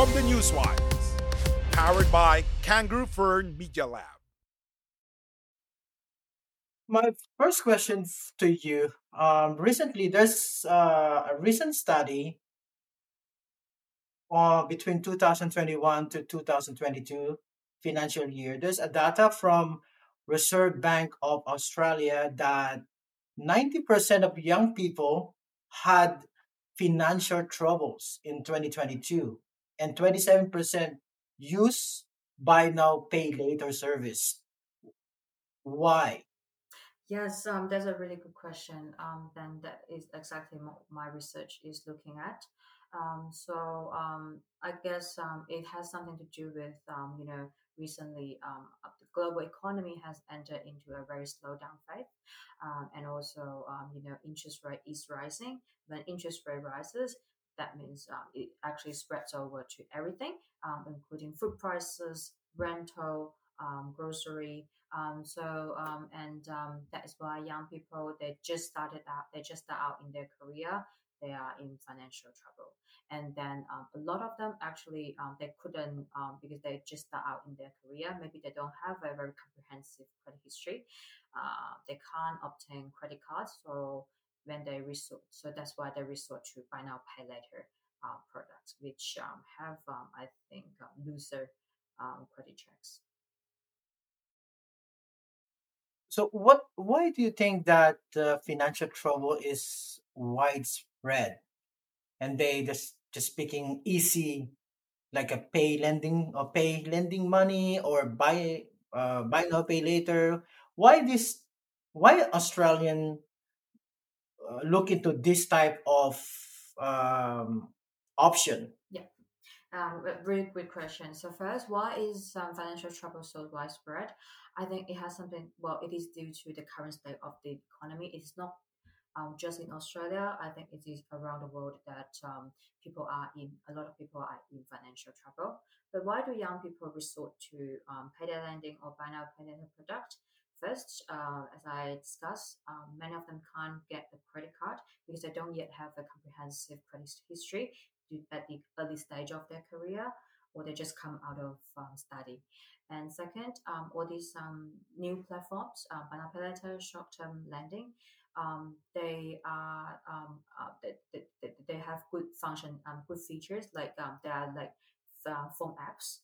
from the Newswires, powered by Kangaroo Fern Media Lab. My first question to you. Um, recently, there's uh, a recent study uh, between 2021 to 2022 financial year. There's a data from Reserve Bank of Australia that 90% of young people had financial troubles in 2022 and 27% use buy now pay later service. Why? Yes, um, that's a really good question. Um, then that is exactly what my research is looking at. Um, so um, I guess um, it has something to do with um, you know recently um, the global economy has entered into a very slow down phase, um, and also you know interest rate is rising. When interest rate rises, that means um, it actually spreads over to everything, um, including food prices, rental, um, grocery. Um, so um, and um, that is why young people they just started out, they just start out in their career, they are in financial trouble, and then um, a lot of them actually um, they couldn't because they just start out in their career. Maybe they don't have a very comprehensive credit history. Uh, they can't obtain credit cards, so when they resort, so that's why they resort to buy now pay later uh, products, which um, have um, I think um, looser um, credit checks. So, what? Why do you think that uh, financial trouble is widespread and they just just picking easy, like a pay lending or pay lending money or buy uh, buy now pay later? Why this? Why Australian look into this type of um, option? Yeah. Um, really good question. So first, why is um, financial trouble so widespread? I think it has something. Well, it is due to the current state of the economy. It is not um, just in Australia. I think it is around the world that um, people are in. A lot of people are in financial trouble. But why do young people resort to um, payday lending or buy now pay later product? First, uh, as I discussed, um, many of them can't get a credit card because they don't yet have a comprehensive credit history at the early stage of their career, or they just come out of um, study. And second, um, all these um, new platforms, uh, later, short-term lending, um, they are um, uh, they, they, they have good function, good features like they are like uh, phone apps,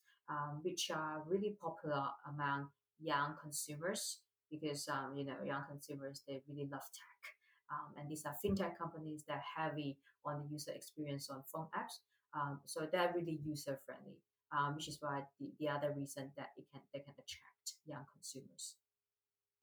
which are really popular among young consumers because um, you know young consumers they really love tech. Um, and these are fintech companies that are heavy on the user experience on phone apps. Um, so they're really user friendly, um, which is why the, the other reason that it can they can attract young consumers.